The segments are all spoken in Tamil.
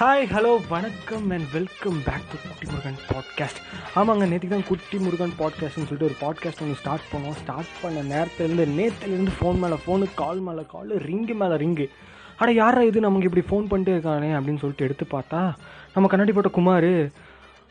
ஹாய் ஹலோ வணக்கம் and welcome back to Kutti Murugan podcast ஆமாங்க நேற்றுக்கு தான் குட்டி முருகன் பாட்காஸ்ட்னு சொல்லிட்டு ஒரு பாட்காஸ்ட் ஒன்று ஸ்டார்ட் பண்ணோம். ஸ்டார்ட் பண்ண நேரத்துலேருந்து நேற்றுலேருந்து ஃபோன் மேலே ஃபோனு கால் மேலே கால் ரிங்கு மேலே ரிங்கு ஆனால் யாரா இது? நமக்கு இப்படி ஃபோன் பண்ணிட்டே இருக்கானே அப்படின்னு சொல்லிட்டு எடுத்து பார்த்தா நம்ம கண்ணாடி போட்ட குமார்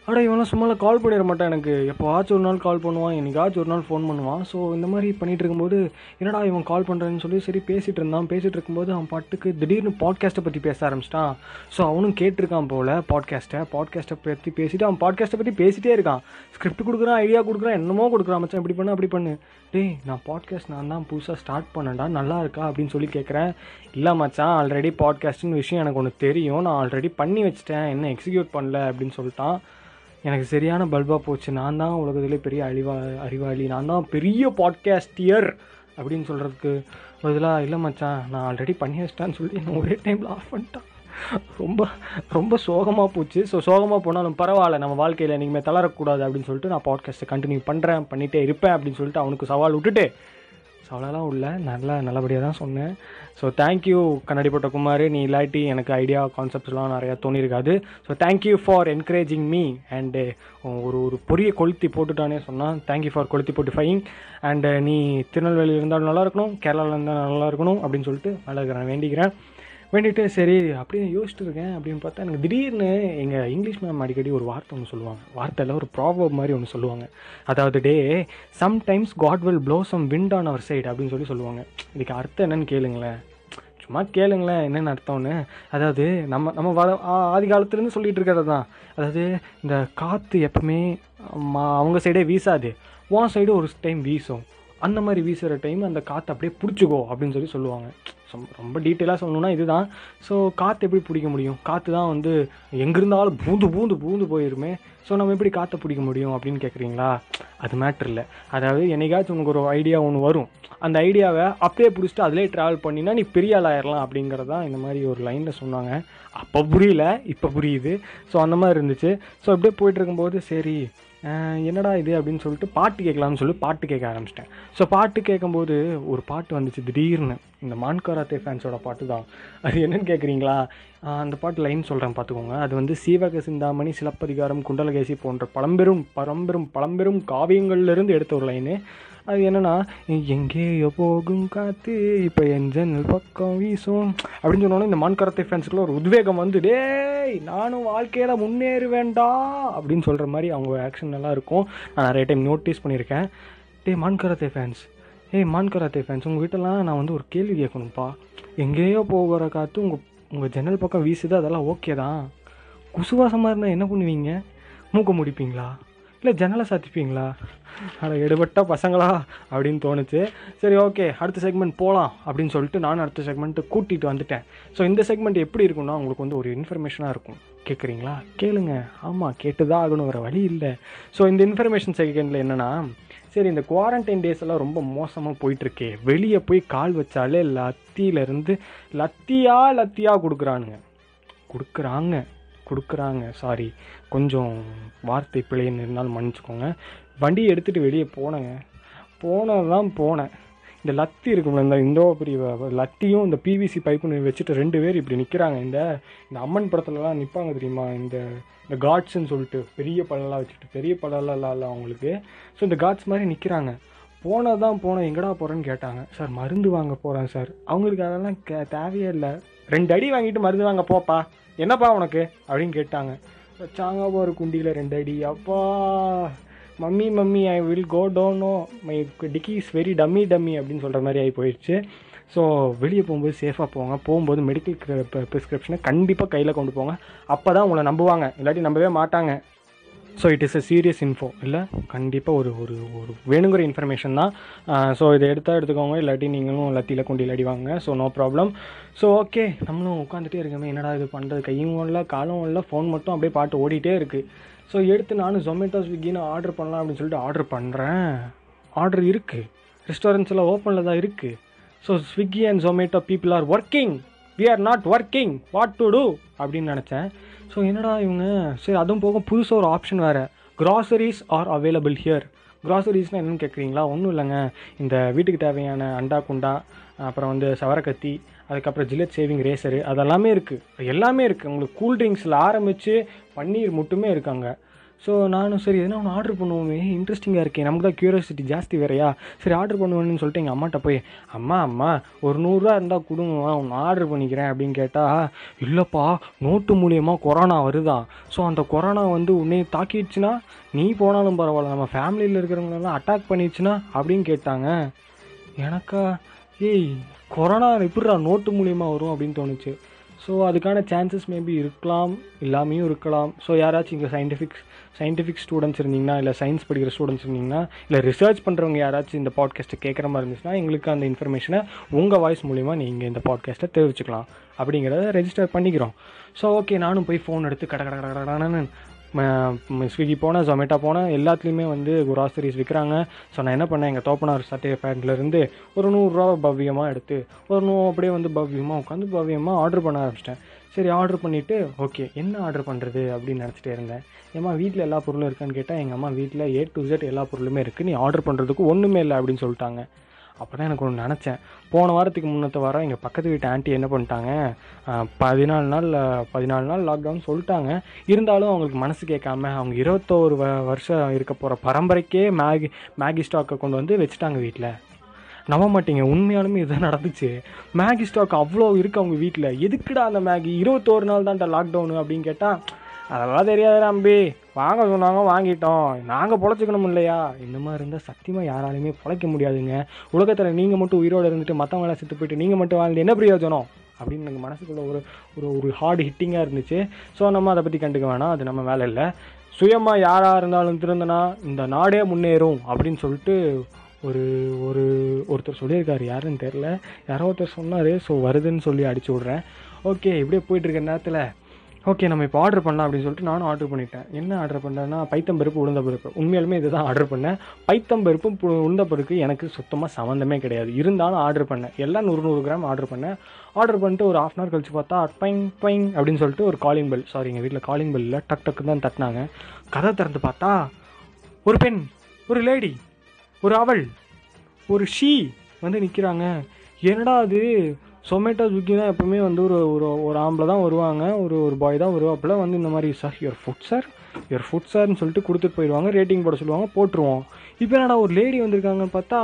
அட இவன்லாம் சும்மாலாம் கால் பண்ணிட மாட்டான் எனக்கு. எப்போ ஆச்சு ஒரு நாள் கால் பண்ணுவான் என்னைக்காச்சும் ஒரு நாள் ஃபோன் பண்ணுவான். ஸோ இந்த மாதிரி பண்ணிகிட்டு இருக்கும்போது என்னடா இவன் கால் பண்ணுறேன்னு சொல்லி சரி பேசிகிட்டு இருந்தான். பேசிகிட்டு இருக்கும்போது அவன் பாட்டுக்கு திடீர்னு பாட்காஸ்ட்டை பற்றி பேச ஆரம்பிச்சிட்டான். ஸோ அவனும் கேட்டிருக்கான் போல் பாட்காஸ்ட்டை பாட்காஸ்ட்டை பற்றி பேசிட்டு அவன் பாட்காஸ்ட்டை பற்றி பேசிட்டே இருக்கான். ஸ்கிரிப்ட் கொடுக்குறான் ஐடியா கொடுக்குறான் என்னமோ கொடுக்குறான் மச்சான். இப்படி பண்ணு அப்படி பண்ணு. டேய் நான் பாட்காஸ்ட் நான் தான் புதுசாக ஸ்டார்ட் பண்ணேன்டா நல்லா இருக்கா அப்படின்னு சொல்லி கேட்குறேன் இல்லை மச்சான் ஆல்ரெடி பாட்காஸ்ட்டுன்னு விஷயம் எனக்கு ஒன்று தெரியும். நான் ஆல்ரெடி பண்ணி வச்சிட்டேன். என்ன எக்ஸிக்யூட் பண்ணல அப்படின்னு சொல்லிட்டான். எனக்கு சரியான பல்பாக போச்சு. நான் தான் உலகத்திலே பெரிய அழிவா அறிவாளி. நான் தான் பெரிய பாட்காஸ்டியர் அப்படின்னு சொல்கிறதுக்கு பதிலாக இல்லை மச்சான் நான் ஆல்ரெடி பண்ணி வச்சிட்டேன்னு சொல்லி என்ன ஒரே டைமில் ஆஃப் பண்ணிட்டான். ரொம்ப ரொம்ப சோகமாக போச்சு. ஸோ சோகமாக போனாலும் பரவாயில்ல. நம்ம வாழ்க்கையில் இனிமேல் தளரக்கூடாது அப்படின்னு சொல்லிட்டு நான் பாட்காஸ்ட்டை கண்டினியூ பண்ணுறேன் பண்ணிகிட்டே இருப்பேன் அப்படின்னு சொல்லிட்டு அவனுக்கு சவால் விட்டுட்டு ஸோ அவ்வளோலாம் இல்லை நல்லா நல்லபடியாக தான் சொன்னேன். ஸோ தேங்க்யூ கண்ணாடி போட்ட குமார். நீ இல்லாட்டி எனக்கு ஐடியா கான்செப்ட்ஸ்லாம் நிறையா தோணியிருக்காது so thank you for encouraging me and ஒரு ஒரு பொரிய கொளுத்தி போட்டுட்டானே சொன்னால் தேங்க்யூ ஃபார் கொளுத்தி போட்டு ஃபைங் அண்டு நீ திருநெல்வேலியில் இருந்தாலும் நல்லா இருக்கணும் கேரளாவில் இருந்தால் நல்லா இருக்கணும் அப்படின்னு சொல்லிட்டு நல்லா இருக்கிறேன் வேண்டிக்கிறேன். வேண்டிட்டு சரி அப்படியே யோசிச்சுட்டு இருக்கேன். அப்படின்னு பார்த்தா எனக்கு திடீர்னு எங்கள் இங்கிலீஷ் மேம் அடிக்கடி ஒரு வார்த்தை ஒன்று சொல்லுவாங்க. வார்த்தையில் ஒரு ப்ராப்ளம் மாதிரி ஒன்று சொல்லுவாங்க. அதாவது they sometimes God will blow some wind on our side அப்படின்னு சொல்லி சொல்லுவாங்க. இதுக்கு அர்த்தம் என்னன்னு கேளுங்களேன். சும்மா கேளுங்களேன் என்னென்ன அர்த்தம்னு. அதாவது நம்ம நம்ம வ ஆதி காலத்துலேருந்து சொல்லிகிட்டு இருக்கிறது தான். அதாவது இந்த காற்று எப்பவுமே அவங்க சைடே வீசாது. உன் சைடு ஒரு டைம் வீசும். அந்த மாதிரி வீசுகிற டைம் அந்த காற்று அப்படியே பிடிச்சிக்கோ அப்படின்னு சொல்லி சொல்லுவாங்க. ரொம்ப- ரொம்ப டீட்டெயிலாக சொல்லணும்னா இதுதான். ஸோ காற்று எப்படி பிடிக்க முடியும்? காற்று தான் வந்து எங்கே இருந்தாலும் பூந்து பூந்து பூந்து போயிருமே. ஸோ நம்ம எப்படி காற்றை பிடிக்க முடியும் அப்படின்னு கேட்குறீங்களா அது மேட்ரு இல்லை. அதாவது என்னைக்காச்சும் உனக்கு ஒரு ஐடியா ஒன்று வரும். அந்த ஐடியாவை அப்படியே பிடிச்சிட்டு அதிலே ட்ராவல் பண்ணினா நீ பெரிய ஆள் ஆயிடலாம் அப்படிங்கிறது தான் இந்த மாதிரி ஒரு லைனில் சொன்னாங்க. அப்போ புரியல இப்போ புரியுது. ஸோ அந்த மாதிரி இருந்துச்சு. ஸோ அப்படியே போயிட்டு இருக்கும்போது சரி என்னடா இது அப்படின்னு சொல்லிட்டு பாட்டு கேட்கலாம்னு சொல்லி பாட்டு கேட்க ஆரம்பிச்சிட்டேன். ஸோ பாட்டு கேட்கும்போது ஒரு பாட்டு வந்துச்சு திடீர்னு. இந்த மான்காராத்தே ஃபேன்ஸோட பாட்டு தான் அது என்னன்னு கேட்குறீங்களா அந்த பாட்டு லைன் சொல்கிறேன் பார்த்துக்கோங்க அது வந்து சீவக சிந்தாமணி சிலப்பதிகாரம் குண்டலகேசி போன்ற பழம்பெரும் பரம்பெரும் பழம்பெரும் காவியங்கள்லேருந்து எடுத்த ஒரு லைனு அது என்னென்னா எங்கேயோ போகும் காற்று இப்போ என் ஜன்னல் பக்கம் வீசும் அப்படின்னு சொன்னோன்னே இந்த மான்கரத்தை ஃபேன்ஸுக்குள்ள ஒரு உத்வேகம் வந்து டேய் நானும் வாழ்க்கையில் முன்னேறுவேண்டா அப்படின்னு சொல்கிற மாதிரி அவங்க ஆக்ஷன் நல்லா இருக்கும். நான் நிறைய டைம் நோட்டீஸ் பண்ணியிருக்கேன். டேய் மான்கரத்தை ஃபேன்ஸ் ஏய் மான்கராத்தே ஃபேன்ஸ் உங்கள் வீட்டெல்லாம் நான் வந்து ஒரு கேள்வி கேட்கணும்ப்பா எங்கேயோ போகிற காற்று உங்கள் உங்கள் ஜன்னல் பக்கம் வீசுது அதெல்லாம் ஓகே தான். குசுவாசமாக இருந்தால் என்ன பண்ணுவீங்க? மூக்க முடிப்பீங்களா? இல்லை ஜன்னலை சாத்திப்பீங்களா? அட எடுபட்ட பசங்களா? அப்படின்னு தோணுச்சு. சரி ஓகே அடுத்த செக்மெண்ட் போகலாம் அப்படின்னு சொல்லிட்டு நானும் அடுத்த செக்மெண்ட்டு கூட்டிகிட்டு வந்துட்டேன். ஸோ இந்த செக்மெண்ட் எப்படி இருக்குன்னா உங்களுக்கு வந்து ஒரு இன்ஃபர்மேஷனாக இருக்கும். கேட்குறீங்களா கேளுங்க. ஆமாம் கேட்டு தான் ஆகணும் வேறு வழி இல்லை. ஸோ இந்த இன்ஃபர்மேஷன் செகண்டில் என்னென்னா சரி இந்த குவாரண்டைன் டேஸ் எல்லாம் ரொம்ப மோசமாக போயிட்டுருக்கே. வெளியே போய் கால் வச்சாலே லத்தியிலேருந்து லத்தியாக லத்தியாக கொடுக்குறானுங்க. கொடுக்குறாங்க. கொடுக்குறாங்க. சாரி கொஞ்சம் வார்த்தை பிழைன்னு இருந்தாலும் மன்னிச்சுக்கோங்க. வண்டியை எடுத்துகிட்டு வெளியே போனேங்க. போனதான் போனேன். இந்த லத்தி இருக்கும்ல இந்த இந்தோ பெரிய லத்தியும் இந்த பிவிசி பைப்புன்னு வச்சுட்டு ரெண்டு பேர் இப்படி நிற்கிறாங்க இந்த இந்த அம்மன் படத்துலலாம் நிற்பாங்க தெரியுமா? இந்த இந்த காட்ஸ்ன்னு சொல்லிட்டு பெரிய பழம்லாம் வச்சுட்டு பெரிய பழம்லாம் இல்லை அவங்களுக்கு. ஸோ இந்த காட்ஸ் மாதிரி நிற்கிறாங்க போனது தான் போனேன். எங்கடா போகிறேன்னு கேட்டாங்க. சார் மருந்து வாங்க போகிறேன் சார். அவங்களுக்கு அதெல்லாம் கே தேவையே இல்லை. ரெண்டு அடி வாங்கிட்டு மருந்து வாங்க போப்பா. என்னப்பா உனக்கு? அப்படின்னு கேட்டாங்க. வச்சாங்க ஒரு குண்டியில் ரெண்டு அடி. அப்பா mummy mummy I will go Dono my டிக்கி இஸ் வெரி டம்மி டம்மி அப்படின்னு சொல்கிற மாதிரி ஆகி போயிடுச்சு ஸோ வெளியே போகும்போது சேஃபாக போங்க. போகும்போது மெடிக்கல் ப்ரிஸ்கிரிப்ஷனை கண்டிப்பாக கையில் கொண்டு போங்க. அப்போ தான் உங்களை நம்புவாங்க. இல்லாட்டி நம்பவே மாட்டாங்க. So it is a serious info இல்லை? கண்டிப்பாக ஒரு ஒரு ஒரு வேணுங்கிற இன்ஃபர்மேஷன் தான். ஸோ இதை எடுத்தால் எடுத்துக்கோங்க. இல்லாட்டி நீங்களும் லத்தியில் கொண்டு அடிவாங்க so no problem so okay நம்மளும் உட்காந்துட்டே இருக்கமே. என்னடா இது பண்ணுறது கையும் இல்லை காலும் இல்லை ஃபோன் மட்டும் அப்படியே பாட்டு ஓடிட்டே இருக்குது ஸோ எடுத்து நானும் ஜொமேட்டோ ஸ்விக்கின்னு ஆர்டர் பண்ணலாம் அப்படின்னு சொல்லிட்டு ஆர்டர் பண்ணுறேன் ஆர்டர் இருக்குது ரெஸ்டாரண்ட்ஸில் ஓப்பனில் தான் இருக்குது so Swiggy and Zomato people are working we are not working what to do அப்படின்னு நினச்சேன். ஸோ என்னடா இவங்க? சரி அதுவும் போக புதுசாக ஒரு ஆப்ஷன் வேறு. க்ராசரிஸ் ஆர் அவைலபிள் ஹியர் க்ராசரிஸ்னால் என்னென்னு கேட்குறீங்களா ஒன்றும் இல்லைங்க. இந்த வீட்டுக்கு தேவையான அண்டா குண்டா அப்புறம் வந்து சவரக்கத்தி அதுக்கப்புறம் ஜில்லட் சேவிங் ரேசரு அதெல்லாமே இருக்குது எல்லாமே இருக்குது உங்களுக்கு கூல் ட்ரிங்க்ஸில் ஆரம்பித்து பன்னீர் மட்டுமே இருக்காங்க. ஸோ நானும் சரி எதனா ஒன்று ஆர்டர் பண்ணுவோமே. இன்ட்ரெஸ்டிங்காக இருக்கே. நமக்கு தான் க்யூரியாசிட்டி ஜாஸ்தி வேறையா? சரி ஆர்டர் பண்ணுவேன்னு சொல்லிட்டு எங்கள் அம்மாட்ட போய் அம்மா அம்மா ஒரு நூறுரூவா இருந்தால் கொடுங்க ஒன்று ஆர்டர் பண்ணிக்கிறேன் அப்படின்னு கேட்டால் இல்லைப்பா நோட்டு மூலியமாக கொரோனா வருதான் ஸோ அந்த கொரோனா வந்து உன்னை தாக்கிடுச்சுன்னா நீ போனாலும் பரவாயில்ல. நம்ம ஃபேமிலியில் இருக்கிறவங்களெல்லாம் அட்டாக் பண்ணிடுச்சுன்னா அப்படின்னு கேட்டாங்க. எனக்கா ஏய் கொரோனா எப்படிடா நோட்டு மூலியமாக வரும்? அப்படின்னு தோணுச்சு. ஸோ அதுக்கான சான்சஸ் மேபி இருக்கலாம் இல்லாமையும் இருக்கலாம். ஸோ யாராச்சும் இங்கே சயின்டிஃபிக்ஸ் சயின்டிஃபிக் ஸ்டூடெண்ட்ஸ் இருந்தீங்கன்னா இல்லை சயின்ஸ் படிக்கிற ஸ்டூடெண்ட்ஸ் இருந்தீங்கன்னா இல்லை ரிசர்ச் பண்ணுறவங்க யாராச்சும் இந்த பாட்காஸ்ட்டை கேட்குற மாதிரி இருந்துச்சுன்னா எங்களுக்கு அந்த இன்ஃபர்மேஷனை உங்கள் வாய்ஸ் மூலிமா நீங்கள் இந்த பாட்காஸ்ட்டை தெரிவிச்சுக்கலாம். அப்படிங்கிறத ரெஜிஸ்டர் பண்ணிக்கிறோம். ஸோ ஓகே நானும் போய் ஃபோன் எடுத்து கட கட கட ஸ்விக்கி போனேன் ஜொமேட்டோ போனேன் எல்லாத்துலேயுமே வந்து குராசரிஸ் விற்கிறாங்க ஸோ நான் என்ன பண்ணேன்? எங்கள் தோப்பனார் சட்டை பேண்ட்லேருந்து ஒரு நூறுரூவா பவ்யமாக எடுத்து ஒரு நூ அப்படியே வந்து பவ்யமாக உட்காந்து பவ்யமாக ஆர்டர் பண்ண ஆரம்பிச்சிட்டேன். சரி ஆர்டர் பண்ணிவிட்டு ஓகே என்ன ஆர்டர் பண்ணுறது அப்படின்னு நினச்சிட்டே இருந்தேன். ஏம்மா வீட்டில் எல்லா பொருளும் இருக்கான்னு கேட்டால் எங்கள் அம்மா வீட்டில் ஏ டு ஜெட் எல்லா பொருளுமே இருக்குது நீ ஆர்டர் பண்ணுறதுக்கு ஒன்றுமே இல்லை அப்படின்னு சொல்லிட்டாங்க. அப்போ தான் எனக்கு ஒன்று நினச்சேன். போன வாரத்துக்கு முன்னத்த வாரம் எங்கள் பக்கத்து வீட்டு ஆண்டி என்ன பண்ணிட்டாங்க? பதினாலு நாள் பதினாலு நாள் லாக்டவுன் சொல்லிட்டாங்க. இருந்தாலும் அவங்களுக்கு மனசு கேட்காம அவங்க இருபத்தோரு வ வருஷம் இருக்க போகிற பரம்பரைக்கே மேகி மேகி ஸ்டாக்கை கொண்டு வந்து வச்சுட்டாங்க வீட்டில் நம்ப மாட்டீங்க உண்மையாலுமே இதுதான் நடந்துச்சு. மேகி ஸ்டாக் அவ்வளோ இருக்குது அவங்க வீட்டில் எதுக்குடா அந்த மேகி? இருபத்தோரு நாள் தான்டா லாக்டவுனு அப்படின்னு கேட்டால் அதெல்லாம் தெரியாது நம்பி வாங்க சொன்னாங்க வாங்கிட்டோம். நாங்கள் பொழைச்சிக்கணும் இல்லையா? இந்த மாதிரி இருந்தால் சத்தியமாக யாராலையுமே பொழைக்க முடியாதுங்க. உலகத்தில் நீங்கள் மட்டும் உயிரோடு இருந்துட்டு மற்றவங்கள செத்து போயிட்டு நீங்கள் மட்டும் வாழ்ந்து என்ன பிரயோஜனம்? அப்படின்னு எனக்கு மனசுக்குள்ள ஒரு ஒரு ஒரு ஹார்டு ஹிட்டிங்காக இருந்துச்சு. ஸோ நம்ம அதை பற்றி கண்டுக்க வேணாம். அது நம்ம வேலை இல்லை. சுயமாக யாராக இருந்தாலும் திருந்தனா இந்த நாடே முன்னேறும் அப்படின்னு சொல்லிட்டு ஒரு ஒரு ஒருத்தர் சொல்லியிருக்காரு யாருன்னு தெரில யாரோ ஒருத்தர் சொன்னார் ஸோ வருதுன்னு சொல்லி அடிச்சு விட்றேன். ஓகே இப்படியே போயிட்டுருக்க நேரத்தில் ஓகே நம்ம இப்போ ஆர்டர் பண்ணலாம் அப்படின்னு சொல்லிட்டு நானும் ஆர்டர் பண்ணிட்டேன். என்ன ஆர்டர் பண்ணேன்னா பைத்தம்பருப்பு உளுந்த பருப்பு. உண்மையாலுமே இதுதான் ஆர்டர் பண்ணேன். பைத்தம்பருப்பும் பு- உளுந்த பருப்பு எனக்கு சுத்தமாக சம்மந்தமே கிடையாது. இருந்தாலும் ஆர்டர் பண்ணேன். எல்லாம் நூறு நூறு கிராம் ஆர்டர் பண்ணேன். ஆர்டர் பண்ணிட்டு ஒரு ஆஃப் அன் ஹவர் கழிச்சு பார்த்தா பைங் பைங் அப்படின்னு சொல்லிட்டு ஒரு காலிங் பெல் சாரி எங்கள் வீட்டில் காலிங் பெல் இல்லை. டக் டக்கு தான் தட்டினாங்க. கதை திறந்து பார்த்தா ஒரு பெண் ஒரு லேடி ஒரு அவள் ஒரு ஷீ வந்து நிற்கிறாங்க என்னடா அது? சொமேட்டோ ஸ்விக்கி தான் எப்போவுமே வந்து ஒரு ஒரு ஒரு ஆம்பளை தான் வருவாங்க. ஒரு ஒரு பாய் தான் வருவாப்புல. வந்து இந்த மாதிரி sir your food sir your food சார்னு சொல்லிட்டு கொடுத்துட்டு போயிடுவாங்க. ரேட்டிங் போட சொல்லுவாங்க. போட்டுருவோம். இப்போ என்னடா ஒரு லேடி வந்திருக்காங்கன்னு பார்த்தா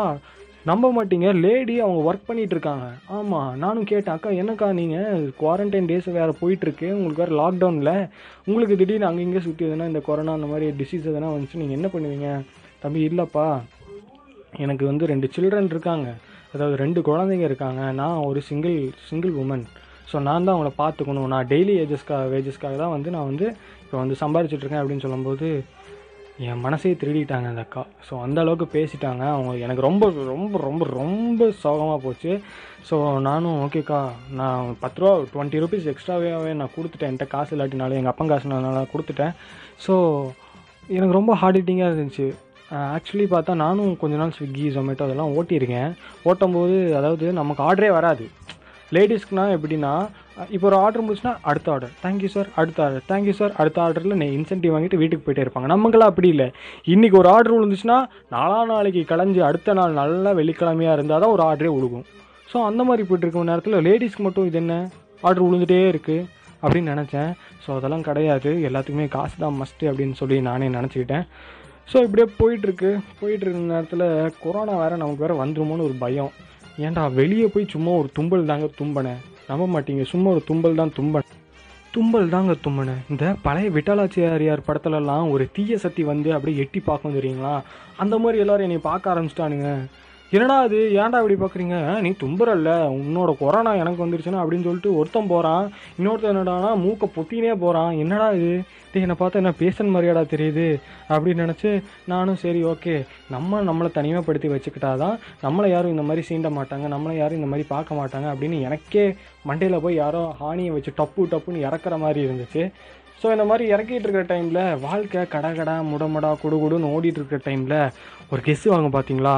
நம்ப மாட்டீங்க. லேடி அவங்க ஒர்க் பண்ணிகிட்டு இருக்காங்க. ஆமாம் நானும் கேட்டேன். அக்கா என்னக்கா நீங்கள் குவாரண்டைன் டேஸ் வேறு போயிட்டுருக்கு. உங்களுக்கு வேறு லாக்டவுனில் உங்களுக்கு திடீர்னு அங்கே இங்கே சுற்றி எதுனா இந்த கொரோனா அந்த மாதிரி டிசீஸ் எதனா வந்துச்சு நீங்கள் என்ன பண்ணுவீங்க? தம்பி இல்லைப்பா. எனக்கு வந்து ரெண்டு சில்ட்ரன் இருக்காங்க. அதாவது ரெண்டு குழந்தைங்க இருக்காங்க. நான் ஒரு சிங்கிள் சிங்கிள் உமன் ஸோ நான் தான் அவங்கள பார்த்துக்கணும். நான் டெய்லி ஏஜஸ்க்காக வேஜஸ்க்காக தான் வந்து நான் வந்து இப்போ வந்து சம்பாரிச்சிட்ருக்கேன் அப்படின்னு சொல்லும்போது என் மனசே திருடிட்டாங்க அந்த அக்கா. ஸோ அந்த அளவுக்கு பேசிட்டாங்க. அவங்க எனக்கு ரொம்ப ரொம்ப ரொம்ப ரொம்ப சோகமாக போச்சு. ஸோ நானும் ஓகேக்கா நான் பத்து ரூபா டுவெண்ட்டி ருபீஸ் எக்ஸ்ட்ராவே நான் கொடுத்துட்டேன். என்கிட்ட காசு இல்லாட்டினாலும் எங்கள் அப்பா காசுனால கொடுத்துட்டேன். ஸோ எனக்கு ரொம்ப ஹார்ட் ஹிட்டிங்காக இருந்துச்சு. ஆக்சுவலி பார்த்தா நானும் கொஞ்ச நாள் ஸ்விக்கி ஜொமேட்டோ அதெல்லாம் ஓட்டியிருக்கேன். ஓட்டும்போது அதாவது நமக்கு ஆர்டரே வராது. லேடிஸ்க்குனா எப்படின்னா இப்போ ஒரு ஆர்டர் முடிச்சுன்னா அடுத்த ஆர்டர் தேங்க்யூ சார் அடுத்த ஆர்டர் தேங்க்யூ சார் அடுத்த ஆர்டரில் நீ இன்சென்டிவ் வாங்கிட்டு வீட்டுக்கு போயிட்டே இருப்பாங்க. நமக்கெல்லாம் அப்படி இல்லை. இன்றைக்கி ஒரு ஆர்டர் விழுந்துச்சுன்னா நாலா நாளைக்கு கலைஞ்சு அடுத்த நாள் நல்லா வெள்ளிக்கிழமையாக இருந்தால் தான் ஒரு ஆர்டரே விழுகும். ஸோ அந்த மாதிரி போயிட்டுருக்க நேரத்தில் லேடிஸ்க்கு மட்டும் இது என்ன? ஆர்டர் விழுந்துட்டே இருக்குது அப்படின்னு நினச்சேன். ஸோ அதெல்லாம் கிடையாது. எல்லாத்துக்குமே காசு தான் மஸ்ட்டு அப்படின்னு சொல்லி நானே நினச்சிக்கிட்டேன். ஸோ இப்படியே போயிட்டுருக்கு. போயிட்டு இருந்த நேரத்தில் கொரோனா வேறு நமக்கு வேறு வந்துருமோன்னு ஒரு பயம். ஏன்டா வெளியே போய் சும்மா ஒரு தும்பல் தாங்க தும்பினேன் நம்ப மாட்டீங்க. சும்மா ஒரு தும்பல் தான் தும்பன். தும்பல் தாங்க தும்பினேன் இந்த பழைய விட்டாலாச்சியாரியார் படத்துலலாம் ஒரு தீய சக்தி வந்து அப்படியே எட்டி பார்க்கும் தெரியுங்களா? அந்த மாதிரி எல்லோரும் என்னை பார்க்க ஆரம்பிச்சிட்டானுங்க. என்னடா அது ஏன்டா இப்படி பார்க்குறீங்க நீ தும்புறல்ல உன்னோட கொரோனா எனக்கு வந்துருச்சுன்னா அப்படின்னு சொல்லிட்டு ஒருத்தன் போகிறான் இன்னொருத்தன் என்னடானா மூக்கை பொத்தினே போகிறான் என்னடா இது? டேய் என்னை பார்த்தா என்ன பேசன் மாதிரியாடா தெரியுது? அப்படின்னு நினச்சி நானும் சரி ஓகே. நம்ம நம்மளை தனிமைப்படுத்தி வச்சுக்கிட்டா தான் நம்மளை யாரும் இந்த மாதிரி சீண்ட மாட்டாங்க. நம்மளை யாரும் இந்த மாதிரி பார்க்க மாட்டாங்க அப்படின்னு எனக்கே மண்டையில் போய் யாரோ ஹானியை வச்சு டப்பு டப்புன்னு இறக்குற மாதிரி இருந்துச்சு. ஸோ இந்த மாதிரி இறக்கிட்டு இருக்கிற டைமில் வாழ்க்கை கட கடா முடமடா குடு குடுன்னு ஓடிட்டு இருக்கிற டைமில் ஒரு கெஸ்ஸு வாங்க பார்த்தீங்களா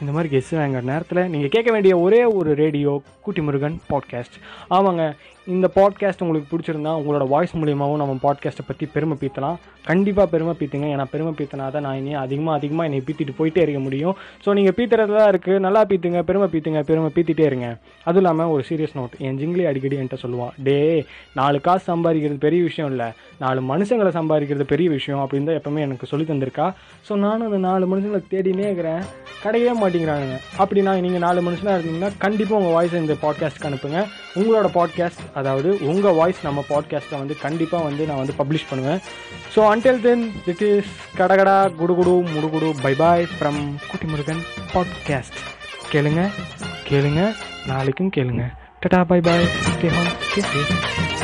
இந்த மாதிரி கெஸ்ஸு வாங்குற நேரத்தில் நீங்கள் கேட்க வேண்டிய ஒரே ஒரு ரேடியோ குட்டி முருகன் பாட்காஸ்ட் ஆமாங்க இந்த பாட்காஸ்ட் உங்களுக்கு பிடிச்சிருந்தா உங்களோட வாய்ஸ் மூலியமாகவும் நம்ம பாட்காஸ்ட்டை பற்றி பெருமை பீத்தலாம். கண்டிப்பாக பெருமை பீத்துங்க. ஏன்னா பெருமை பீத்தினா தான் நான் இனி அதிகமாக அதிகமாக என்னை பீத்திட்டு போயிட்டே இருக்க முடியும். ஸோ நீங்கள் பீத்துறதுல இருக்குது நல்லா பீத்துங்க பெருமை பீத்துங்க பெருமை பீத்திட்டே இருங்க. அதுவும் இல்லாமல் ஒரு சீரியஸ் நோட் என் ஜிங்கிலி அடிக்கடி என்கிட்ட சொல்லுவான் டே நாலு காசு சம்பாதிக்கிறது பெரிய விஷயம் இல்லை. நாலு மனுஷங்களை சம்பாதிக்கிறது பெரிய விஷயம் அப்படின்னு தான் எப்பவுமே எனக்கு சொல்லி தந்திருக்கா. ஸோ நானும் அந்த நாலு மனுஷங்களை தேடினே இருக்கிறேன். கிடையவே மாட்டேங்கிறானுங்க. அப்படின்னா நீங்கள் நாலு மனுஷனாக இருந்தீங்கன்னா கண்டிப்பாக உங்கள் வாய்ஸை இந்த பாட்காஸ்ட்க்கு அனுப்புங்க. உங்களோட பாட்காஸ்ட் அதாவது உங்கள் வாய்ஸ் நம்ம பாட்காஸ்ட்டை வந்து கண்டிப்பாக வந்து நான் வந்து பப்ளிஷ் பண்ணுவேன். ஸோ அன்டில் தென் திட் இஸ் கடகடா குடுகுடு முடுகுடு bye bye from Kuttimurugan podcast கேளுங்க கேளுங்க நாளைக்கும் கேளுங்க. Tata bye bye stay home stay safe